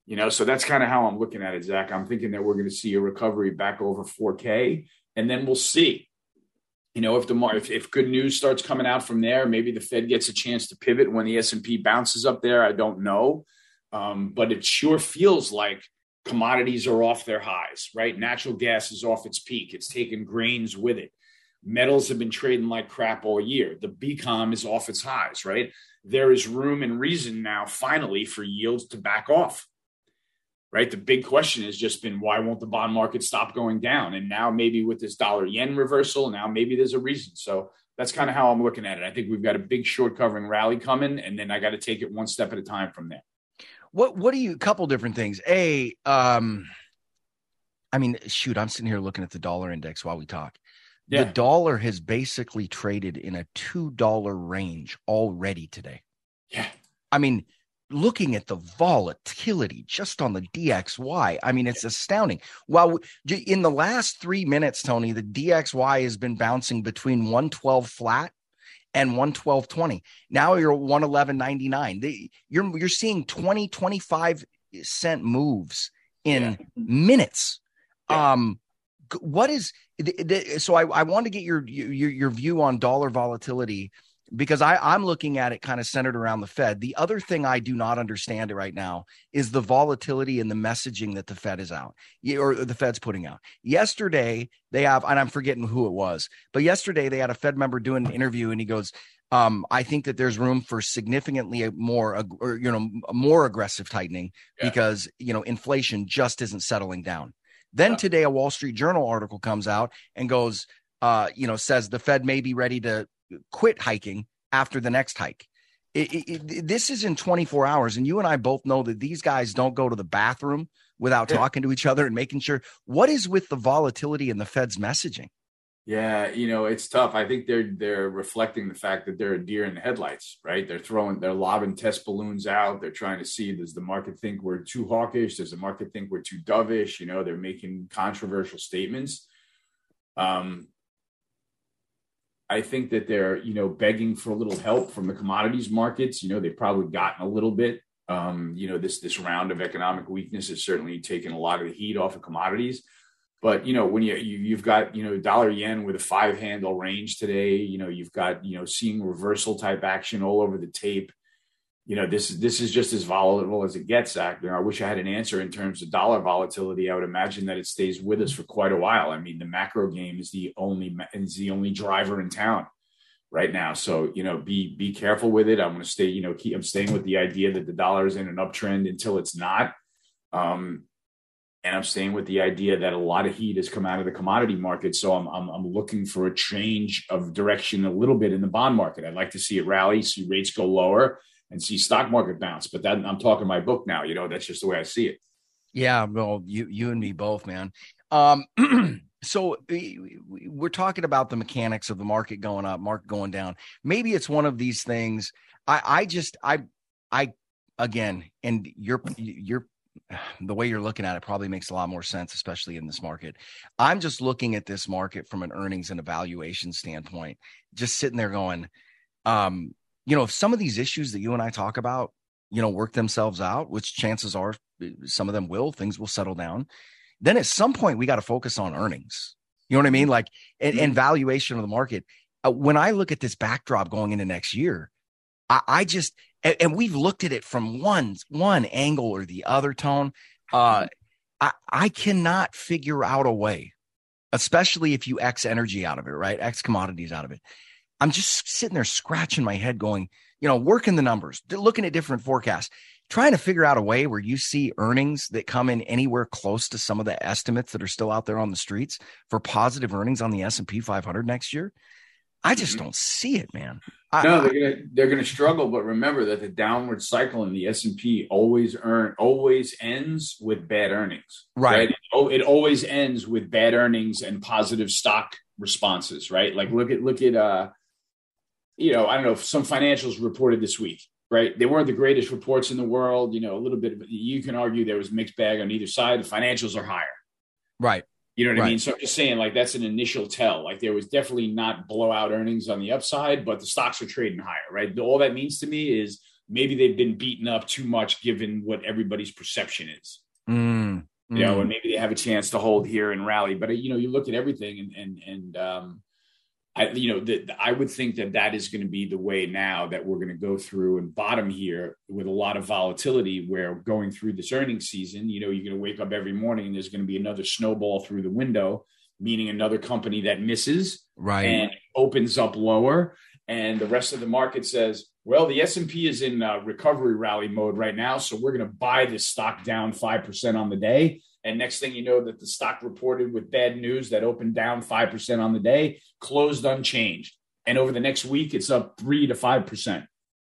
You know, so that's kind of how I'm looking at it, Zach. I'm thinking that we're going to see a recovery back over 4K, and then we'll see. You know, if the if, if good news starts coming out from there, maybe the Fed gets a chance to pivot when the S and P bounces up there. I don't know, um, but it sure feels like commodities are off their highs. Right, natural gas is off its peak. It's taken grains with it. Metals have been trading like crap all year. The BCOM is off its highs. Right, there is room and reason now, finally, for yields to back off right? The big question has just been why won't the bond market stop going down? And now maybe with this dollar yen reversal, now maybe there's a reason. So that's kind of how I'm looking at it. I think we've got a big short covering rally coming, and then I got to take it one step at a time from there. What What do you? A couple different things. A, um, I mean, shoot, I'm sitting here looking at the dollar index while we talk. Yeah. The dollar has basically traded in a two dollar range already today. Yeah. I mean, looking at the volatility just on the DXY, I mean, it's astounding. While in the last three minutes, Tony, the DXY has been bouncing between 112 flat and 112.20. Now you're 111.99. You're you're seeing 20, 25 cent moves in yeah. minutes. Yeah. Um, what is so? I, I want to get your your your view on dollar volatility because I, I'm looking at it kind of centered around the Fed. The other thing I do not understand it right now is the volatility and the messaging that the Fed is out or the Fed's putting out. Yesterday, they have, and I'm forgetting who it was, but yesterday they had a Fed member doing an interview and he goes, um, I think that there's room for significantly more, or, you know, more aggressive tightening yeah. because, you know, inflation just isn't settling down. Then yeah. today, a Wall Street Journal article comes out and goes, uh, you know, says the Fed may be ready to quit hiking after the next hike. It, it, it, this is in 24 hours, and you and I both know that these guys don't go to the bathroom without yeah. talking to each other and making sure. What is with the volatility in the Fed's messaging? Yeah, you know it's tough. I think they're they're reflecting the fact that they're a deer in the headlights, right? They're throwing, they're lobbing test balloons out. They're trying to see does the market think we're too hawkish? Does the market think we're too dovish? You know, they're making controversial statements. Um, I think that they're, you know, begging for a little help from the commodities markets. You know, they've probably gotten a little bit. Um, you know, this this round of economic weakness has certainly taken a lot of the heat off of commodities. But you know, when you, you have got you know dollar yen with a five handle range today, you know, you've got you know seeing reversal type action all over the tape you know, this this is just as volatile as it gets. You know, I wish I had an answer in terms of dollar volatility. I would imagine that it stays with us for quite a while. I mean, the macro game is the only is the only driver in town right now. So you know, be be careful with it. I'm going to stay. You know, keep. I'm staying with the idea that the dollar is in an uptrend until it's not. Um, and I'm staying with the idea that a lot of heat has come out of the commodity market. So I'm, I'm, I'm looking for a change of direction a little bit in the bond market. I'd like to see it rally, see rates go lower and see stock market bounce. But that I'm talking my book now. You know, that's just the way I see it. Yeah, well, you you and me both, man. Um, *clears throat* so we're talking about the mechanics of the market going up, market going down. Maybe it's one of these things. I I just I I again, and you're you're the way you're looking at it probably makes a lot more sense, especially in this market. I'm just looking at this market from an earnings and evaluation standpoint, just sitting there going, um, you know, if some of these issues that you and I talk about, you know, work themselves out, which chances are some of them will, things will settle down. Then at some point we got to focus on earnings. You know what I mean? Like and, and mm-hmm. valuation of the market. Uh, when I look at this backdrop going into next year, I, I just and, and, we've looked at it from one one angle or the other. Tone, uh, I I cannot figure out a way, especially if you X energy out of it, right? X commodities out of it. I'm just sitting there scratching my head, going, you know, working the numbers, looking at different forecasts, trying to figure out a way where you see earnings that come in anywhere close to some of the estimates that are still out there on the streets for positive earnings on the S&P 500 next year. I just mm-hmm. don't see it, man. I, no, they're gonna they're gonna struggle. But remember that the downward cycle in the S and P always earn always ends with bad earnings. Right. right. It, it always ends with bad earnings and positive stock responses. Right. Like look at look at uh you know, I don't know, some financials reported this week, right? They weren't the greatest reports in the world. You know, a little bit, you can argue there was mixed bag on either side. The financials are higher. Right. You know what right. I mean? So I'm just saying, like, that's an initial tell. Like, there was definitely not blowout earnings on the upside, but the stocks are trading higher, right? All that means to me is maybe they've been beaten up too much given what everybody's perception is. Mm, you know, and maybe they have a chance to hold here and rally. But you know, you look at everything, and and and um, I, you know, that I would think that that is going to be the way now that we're going to go through and bottom here with a lot of volatility. Where going through this earnings season, you know, you're going to wake up every morning and there's going to be another snowball through the window, meaning another company that misses, right, and opens up lower, and the rest of the market says, well, the S&P is in uh, recovery rally mode right now, so we're going to buy this stock down 5% on the day. And next thing you know that the stock reported with bad news that opened down 5% on the day, closed unchanged. And over the next week it's up 3 to 5%.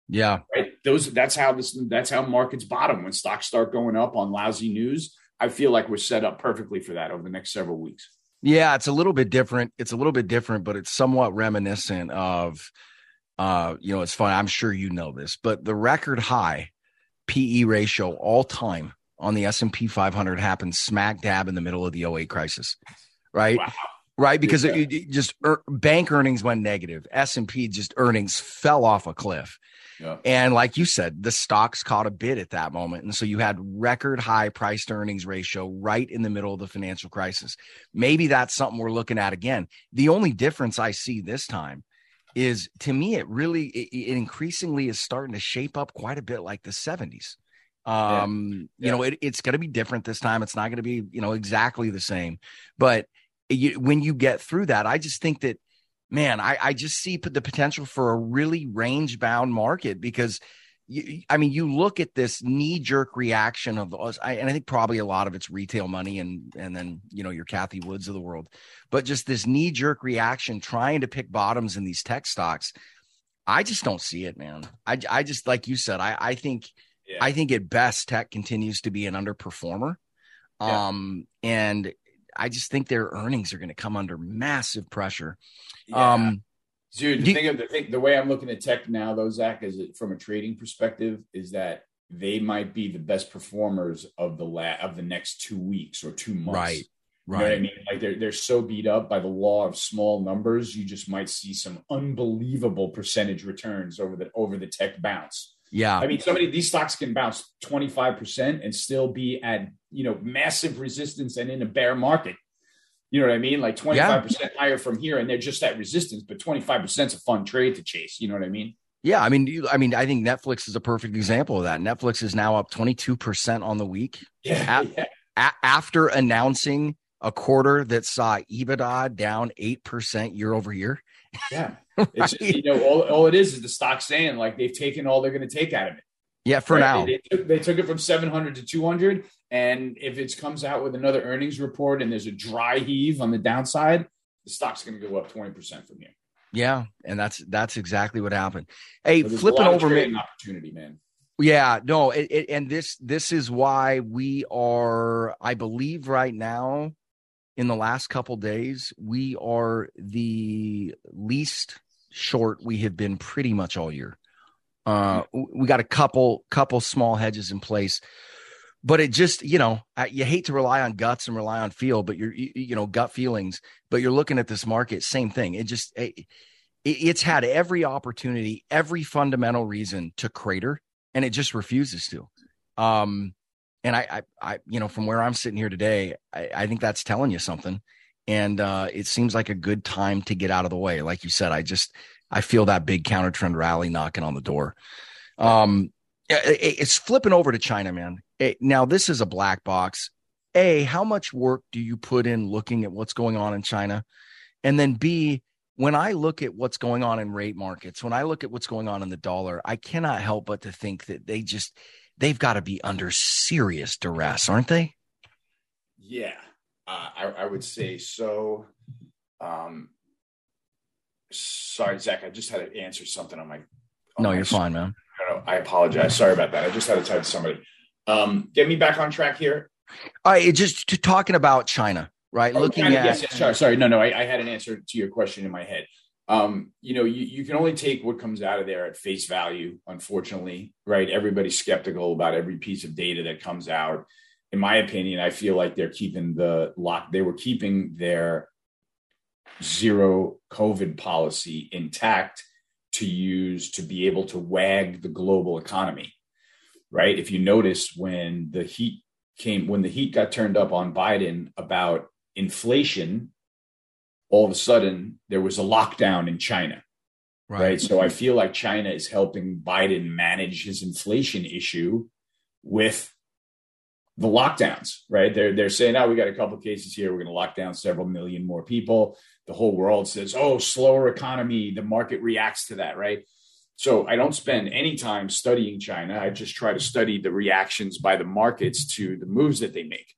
Yeah. Right? Those that's how this that's how markets bottom when stocks start going up on lousy news. I feel like we're set up perfectly for that over the next several weeks. Yeah, it's a little bit different. It's a little bit different, but it's somewhat reminiscent of uh, you know, it's fun. I'm sure you know this, but the record high PE ratio all time on the S&P 500 happened smack dab in the middle of the 08 crisis. Right? Wow. Right, because yeah. it, it just er, bank earnings went negative. S&P just earnings fell off a cliff. Yeah. And like you said, the stocks caught a bid at that moment. And so you had record high price to earnings ratio right in the middle of the financial crisis. Maybe that's something we're looking at again. The only difference I see this time is to me, it really, it, it increasingly is starting to shape up quite a bit like the 70s. Um, yeah. you know, it, it's going to be different this time. It's not going to be, you know, exactly the same. But you, when you get through that, I just think that, man, I, I just see the potential for a really range bound market because you, I mean, you look at this knee jerk reaction of us, I, and I think probably a lot of it's retail money and and then you know your Cathie Woods of the world, but just this knee jerk reaction trying to pick bottoms in these tech stocks. I just don't see it, man. I I just like you said, I I think yeah. I think at best tech continues to be an underperformer, yeah. um, and I just think their earnings are going to come under massive pressure. Yeah. Um, Dude, the, thing of, the, thing, the way I'm looking at tech now, though, Zach, is it, from a trading perspective, is that they might be the best performers of the la- of the next two weeks or two months. Right. Right. You know I mean? Like they're they're so beat up by the law of small numbers, you just might see some unbelievable percentage returns over the over the tech bounce. Yeah. I mean, somebody these stocks can bounce 25% and still be at, you know, massive resistance and in a bear market. You know what I mean? Like 25% yeah. higher from here, and they're just at resistance, but 25% is a fun trade to chase. You know what I mean? Yeah, I mean, I mean, I think Netflix is a perfect example of that. Netflix is now up 22% on the week. Yeah, yeah. A- after announcing a quarter that saw EBITDA down 8% year over year. Yeah. *laughs* right? It's you know, all, all it is is the stock saying like they've taken all they're going to take out of it. Yeah, for right? now. They, they, took, they, took, it from 700 to 200. And if it comes out with another earnings report and there's a dry heave on the downside, the stock's going to go up 20% from here. Yeah. And that's that's exactly what happened. Hey, so flipping over man, opportunity, man. Yeah, no, it, it, and this this is why we are, I believe, right now, in the last couple days, we are the least short we have been pretty much all year. Uh, we got a couple couple small hedges in place, but it just you know you hate to rely on guts and rely on feel, but you're you, you know gut feelings. But you're looking at this market, same thing. It just it, it's had every opportunity, every fundamental reason to crater, and it just refuses to. Um, and I, I, I, you know, from where I'm sitting here today, I, I think that's telling you something. And uh, it seems like a good time to get out of the way. Like you said, I just I feel that big counter trend rally knocking on the door. Um, it's flipping over to China, man. Now this is a black box. A, how much work do you put in looking at what's going on in China? And then B, when I look at what's going on in rate markets, when I look at what's going on in the dollar, I cannot help but to think that they just they've got to be under serious duress, aren't they? Yeah, uh, I, I, would say so. Um, sorry, Zach. I just had to answer something on my. On no, my you're fine, man. I, I apologize. Sorry about that. I just had to type to somebody. Um, get me back on track here. Right, just to, talking about China, right? Oh, Looking China, at yes, yes, sorry, sorry, no, no. I, I, had an answer to your question in my head. Um, you know, you, you can only take what comes out of there at face value. Unfortunately, right? Everybody's skeptical about every piece of data that comes out. In my opinion, I feel like they're keeping the lock. They were keeping their zero COVID policy intact to use to be able to wag the global economy. Right? If you notice when the heat came when the heat got turned up on Biden about inflation, all of a sudden there was a lockdown in China. Right. right. So I feel like China is helping Biden manage his inflation issue with the lockdowns, right? They're they're saying, oh, we got a couple cases here. We're going to lock down several million more people. The whole world says, oh, slower economy. The market reacts to that, right? So I don't spend any time studying China. I just try to study the reactions by the markets to the moves that they make.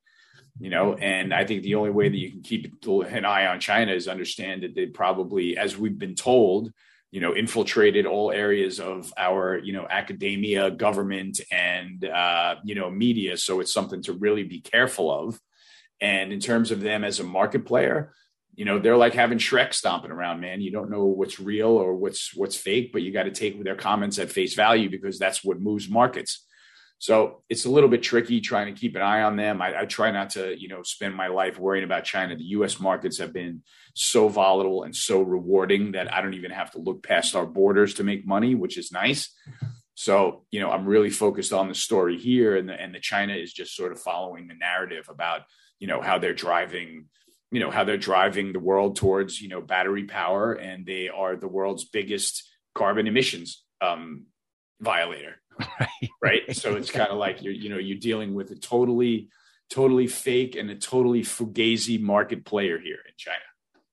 You know, and I think the only way that you can keep an eye on China is understand that they probably, as we've been told, you know infiltrated all areas of our you know academia government and uh, you know media. So it's something to really be careful of. And in terms of them as a market player you know they're like having shrek stomping around man. You don't know what's real or what's what's fake but you got to take their comments at face value because that's what moves markets so it's a little bit tricky trying to keep an eye on them. I, I, try not to, you know, spend my life worrying about China. The U.S. markets have been so volatile and so rewarding that I don't even have to look past our borders to make money, which is nice. So, you know, I'm really focused on the story here, and the, and the China is just sort of following the narrative about, you know, how they're driving, you know, how they're driving the world towards, you know, battery power, and they are the world's biggest carbon emissions um, violator right? *laughs* right? So it's kind of like you're, you know, you're dealing with a totally, totally fake and a totally fugazi market player here in China.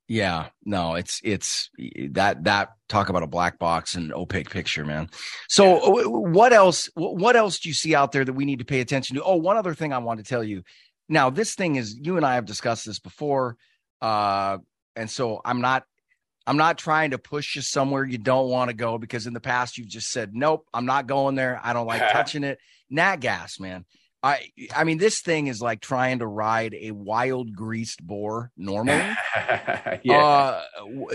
Yeah, no, it's it's that that talk about a black box and opaque picture, man. So yeah. what else what else do you see out there that we need to pay attention to? Oh, one other thing I want to tell you. Now, this thing is you and I have discussed this before. Uh and so I'm not I'm not trying to push you somewhere you don't want to go because in the past you've just said, nope, I'm not going there. I don't like *laughs* touching it. Nat gas, man. I I mean, this thing is like trying to ride a wild greased boar normally. *laughs* yeah. Uh,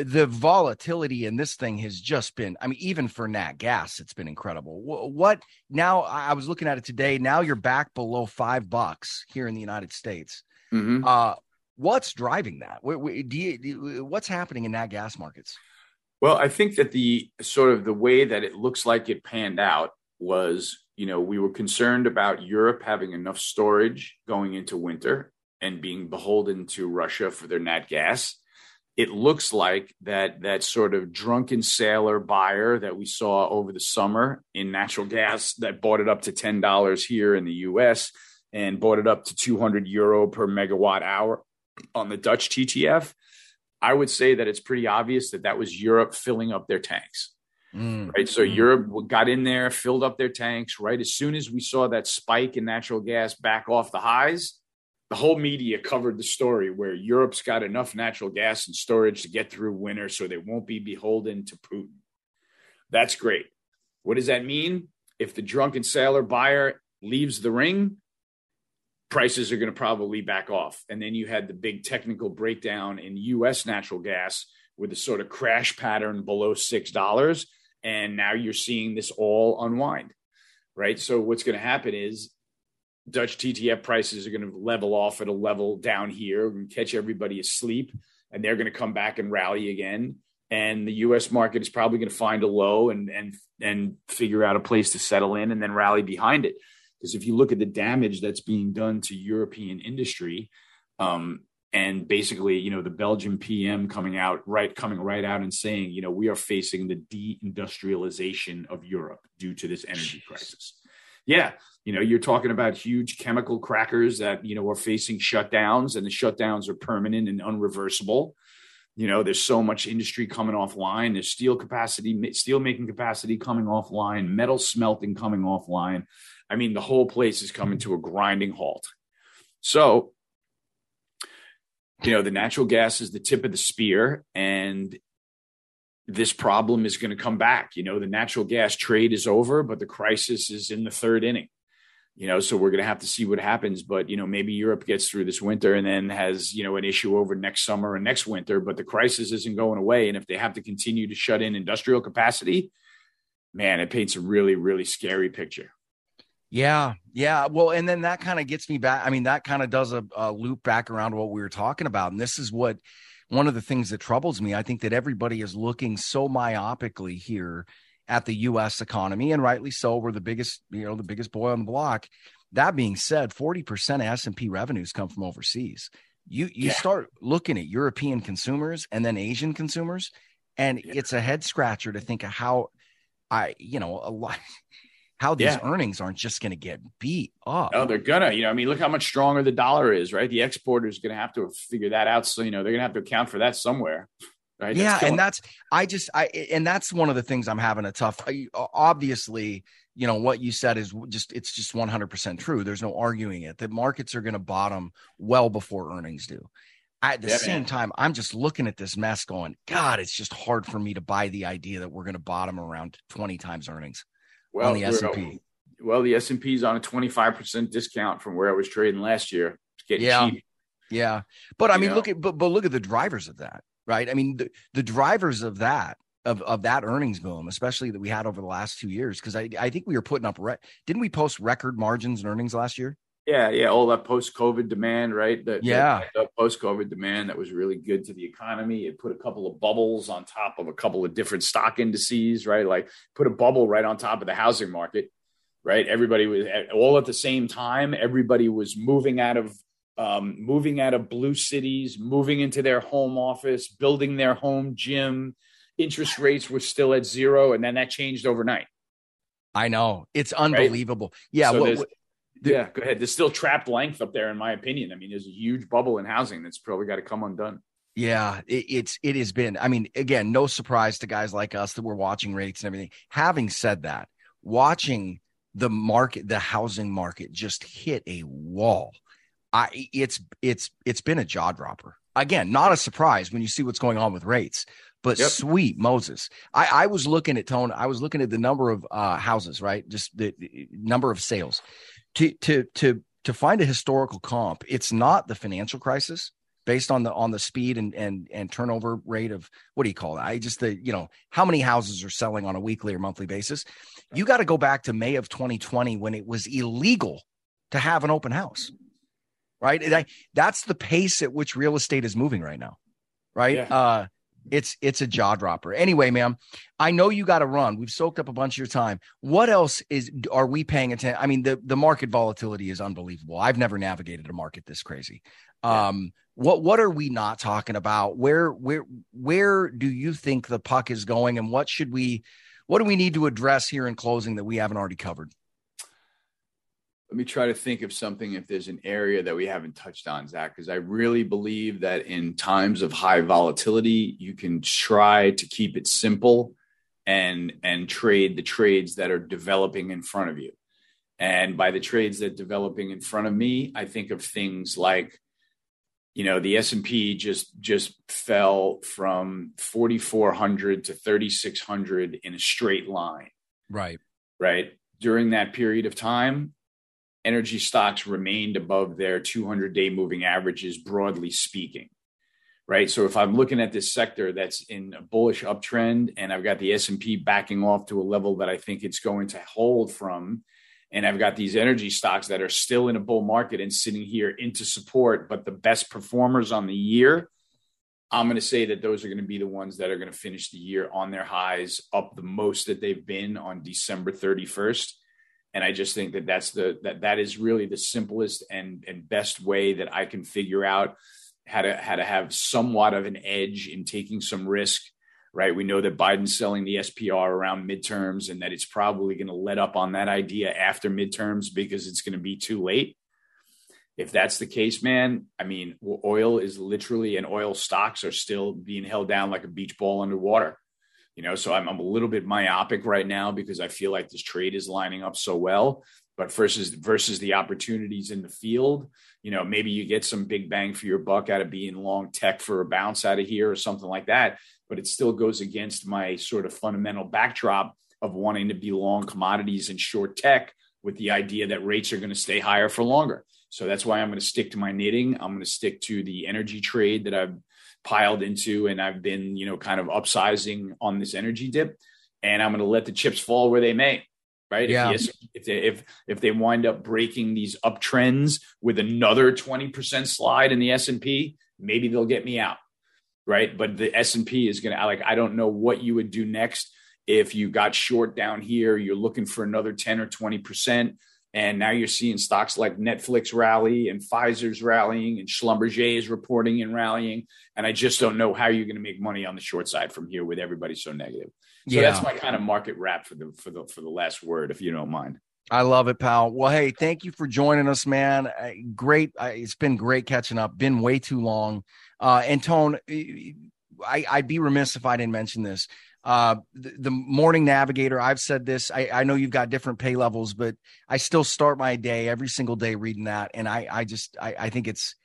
the volatility in this thing has just been, I mean, even for Nat gas, it's been incredible. What now? I was looking at it today. Now you're back below five bucks here in the United States. Mm-hmm. Uh, What's driving that? Do you, what's happening in nat gas markets? Well, I think that the sort of the way that it looks like it panned out was, you know, we were concerned about Europe having enough storage going into winter and being beholden to Russia for their nat gas. It looks like that that sort of drunken sailor buyer that we saw over the summer in natural gas that bought it up to ten dollars here in the U.S. and bought it up to two hundred euro per megawatt hour on the Dutch TTF, I would say that it's pretty obvious that that was Europe filling up their tanks. Mm. Right. So mm. Europe got in there, filled up their tanks. Right. As soon as we saw that spike in natural gas back off the highs, the whole media covered the story where Europe's got enough natural gas and storage to get through winter so they won't be beholden to Putin. That's great. What does that mean? If the drunken sailor buyer leaves the ring, prices are going to probably back off. And then you had the big technical breakdown in US natural gas with a sort of crash pattern below $6. And now you're seeing this all unwind, right? So what's going to happen is Dutch TTF prices are going to level off at a level down here and catch everybody asleep. And they're going to come back and rally again. And the US market is probably going to find a low and, and, and figure out a place to settle in and then rally behind it. Because if you look at the damage that's being done to European industry, um, and basically, you know, the Belgian PM coming out right, coming right out and saying, you know, we are facing the deindustrialization of Europe due to this energy crisis. Yeah, you know, you're talking about huge chemical crackers that you know are facing shutdowns, and the shutdowns are permanent and unreversible. You know, there's so much industry coming offline. There's steel capacity, steel making capacity coming offline, metal smelting coming offline. I mean, the whole place is coming to a grinding halt. So, you know, the natural gas is the tip of the spear, and this problem is going to come back. You know, the natural gas trade is over, but the crisis is in the third inning. You know, so we're going to have to see what happens. But, you know, maybe Europe gets through this winter and then has, you know, an issue over next summer and next winter, but the crisis isn't going away. And if they have to continue to shut in industrial capacity, man, it paints a really, really scary picture. Yeah, yeah. Well, and then that kind of gets me back. I mean, that kind of does a, a, loop back around what we were talking about. And this is what one of the things that troubles me. I think that everybody is looking so myopically here at the U.S. economy, and rightly so. We're the biggest, you know, the biggest boy on the block. That being said, forty percent of S and P revenues come from overseas. You you yeah. start looking at European consumers and then Asian consumers, and yeah. it's a head scratcher to think of how I, you know, a lot *laughs* how these yeah. earnings aren't just going to get beat up. Oh, they're gonna. You know, I mean, look how much stronger the dollar is, right? The exporter is going to have to figure that out. So, you know, they're going to have to account for that somewhere. Right? Yeah, and that's I just I and that's one of the things I'm having a tough. Obviously, you know what you said is just it's just 100% true. There's no arguing it. The markets are going to bottom well before earnings do. At the yeah, same man. time, I'm just looking at this mess going, God, it's just hard for me to buy the idea that we're going to bottom around 20 times earnings well, on the S&P. Well, the S&P is on a 25% discount from where I was trading last year. It's getting yeah. cheap. Yeah. But I you mean, know? look at, but, but look at the drivers of that, right? I mean, the, the drivers of that, of, of that earnings boom, especially that we had over the last two years. Cause I, I think we were putting up, re- didn't we post record margins and earnings last year? Yeah, yeah, all that post-COVID demand, right? That yeah, that post-COVID demand that was really good to the economy. It put a couple of bubbles on top of a couple of different stock indices, right? Like put a bubble right on top of the housing market, right? Everybody was all at the same time. Everybody was moving out of um, moving out of blue cities, moving into their home office, building their home gym. Interest rates were still at zero, and then that changed overnight. I know it's unbelievable. Right? Yeah, so what, yeah, go ahead. There's still trapped length up there, in my opinion. I mean, there's a huge bubble in housing that's probably got to come undone. Yeah, it, it's it has been. I mean, again, no surprise to guys like us that we're watching rates and everything. Having said that, watching the market, the housing market, just hit a wall. I it's it's it's been a jaw dropper. Again, not a surprise when you see what's going on with rates. But yep. sweet Moses, I, I was looking at tone. I was looking at the number of uh, houses, right? Just the, the number of sales to to to to find a historical comp, it's not the financial crisis based on the on the speed and and and turnover rate of what do you call it? I just the you know how many houses are selling on a weekly or monthly basis. You got to go back to May of 2020 when it was illegal to have an open house, right? I, that's the pace at which real estate is moving right now, right? Yeah. Uh, it's it's a jaw dropper. Anyway, ma'am, I know you got to run. We've soaked up a bunch of your time. What else is are we paying attention? I mean, the the market volatility is unbelievable. I've never navigated a market this crazy. Yeah. Um, what what are we not talking about? Where where where do you think the puck is going, and what should we what do we need to address here in closing that we haven't already covered? Let me try to think of something if there's an area that we haven't touched on, Zach, because I really believe that in times of high volatility, you can try to keep it simple and and trade the trades that are developing in front of you. And by the trades that are developing in front of me, I think of things like, you know, the S and P just just fell from 4,400 to 3,600 in a straight line. Right. Right. During that period of time, energy stocks remained above their 200 day moving averages, broadly speaking. Right. So if I'm looking at this sector that's in a bullish uptrend and I've got the S&P backing off to a level that I think it's going to hold from, and I've got these energy stocks that are still in a bull market and sitting here into support, but the best performers on the year, I'm going to say that those are going to be the ones that are going to finish the year on their highs up the most that they've been on December 31st and i just think that that's the that that is really the simplest and and best way that i can figure out how to how to have somewhat of an edge in taking some risk right? We know that biden's selling the spr around midterms and that it's probably going to let up on that idea after midterms because it's going to be too late. If that's the case man i mean oil is literally and oil stocks are still being held down like a beach ball underwater you know so I'm, I'm a little bit myopic right now because i feel like this trade is lining up so well. But versus versus the opportunities in the field you know maybe you get some big bang for your buck out of being long tech for a bounce out of here or something like that. But it still goes against my sort of fundamental backdrop of wanting to be long commodities and short tech with the idea that rates are going to stay higher for longer. So that's why i'm going to stick to my knitting. I'm going to stick to the energy trade that i've piled into and I've been, you know, kind of upsizing on this energy dip and I'm going to let the chips fall where they may. Right. Yeah. If, if they, if, if they wind up breaking these uptrends with another 20% slide in the S and P, maybe they'll get me out. right? But the S and P is going to like I don't know what you would do next if you got short down here. You're looking for another ten or twenty percent. And now you're seeing stocks like Netflix rally and Pfizer's rallying and Schlumberger is reporting and rallying. And I just don't know how you're going to make money on the short side from here with everybody so negative. So yeah. that's my kind of market wrap for the for the for the last word, if you don't mind. I love it, pal. Well, hey, thank you for joining us, man. Great. It's been great catching up. Been way too long. Uh, and Tone, I, I'd be remiss if I didn't mention this. Uh, the, the, morning navigator, I've said this. I, I know you've got different pay levels, but I still start my day every single day reading that. And I, I just, I, I think it's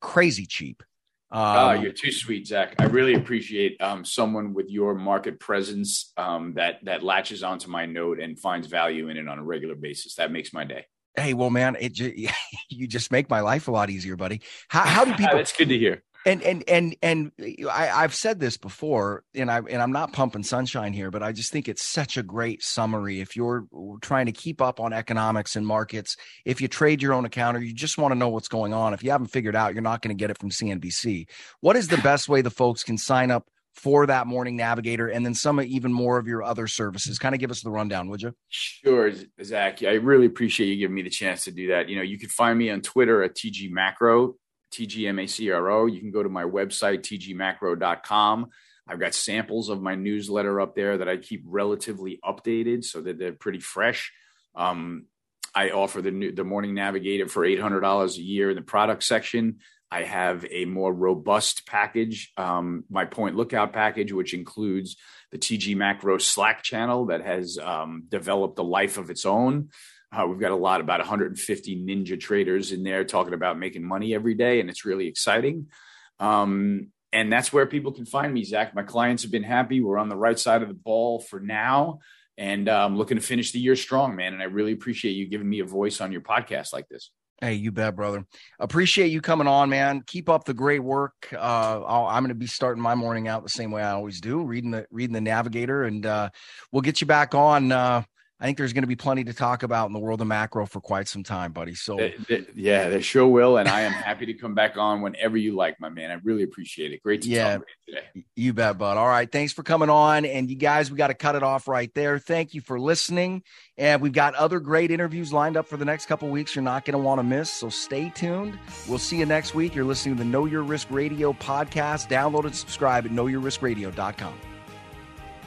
crazy cheap. Um, oh, you're too sweet, Zach. I really appreciate um, someone with your market presence um, that that latches onto my note and finds value in it on a regular basis. That makes my day. Hey, well, man, it *laughs* you just make my life a lot easier, buddy. How, how do *laughs* people? That's good to hear and and and and I, I've said this before, and I and I'm not pumping sunshine here, but I just think it's such a great summary. If you're trying to keep up on economics and markets, if you trade your own account or you just want to know what's going on, if you haven't figured out, you're not going to get it from CNBC. What is the *sighs* best way the folks can sign up for that morning navigator and then some even more of your other services? Kind of give us the rundown would you? Sure zach. I really appreciate you giving me the chance to do that. You know you can find me on twitter at tg macro TGMACRO. You can go to my website, tgmacro.com. I've got samples of my newsletter up there that I keep relatively updated so that they're pretty fresh. Um, I offer the new, the Morning Navigator for $800 a year in the product section. I have a more robust package, um, my point lookout package, which includes the TG Macro Slack channel that has um, developed a life of its own. Uh, we've got a lot, about 150 ninja traders in there talking about making money every day, and it's really exciting. Um, and that's where people can find me, Zach. My clients have been happy. We're on the right side of the ball for now, and I'm um, looking to finish the year strong, man. And I really appreciate you giving me a voice on your podcast like this. Hey, you bet, brother. Appreciate you coming on, man. Keep up the great work. Uh, i am going to be starting my morning out the same way I always do, reading the reading the Navigator, and uh, we'll get you back on. Uh, I think there's going to be plenty to talk about in the world of macro for quite some time, buddy. So, yeah, they sure will. And I am happy to come back on whenever you like, my man. I really appreciate it. Great to yeah, talk you today. You bet, bud. All right. Thanks for coming on. And you guys, we got to cut it off right there. Thank you for listening. And we've got other great interviews lined up for the next couple weeks. You're not going to want to miss. So stay tuned. We'll see you next week. You're listening to the Know Your Risk Radio podcast. Download and subscribe at knowyourriskradio.com.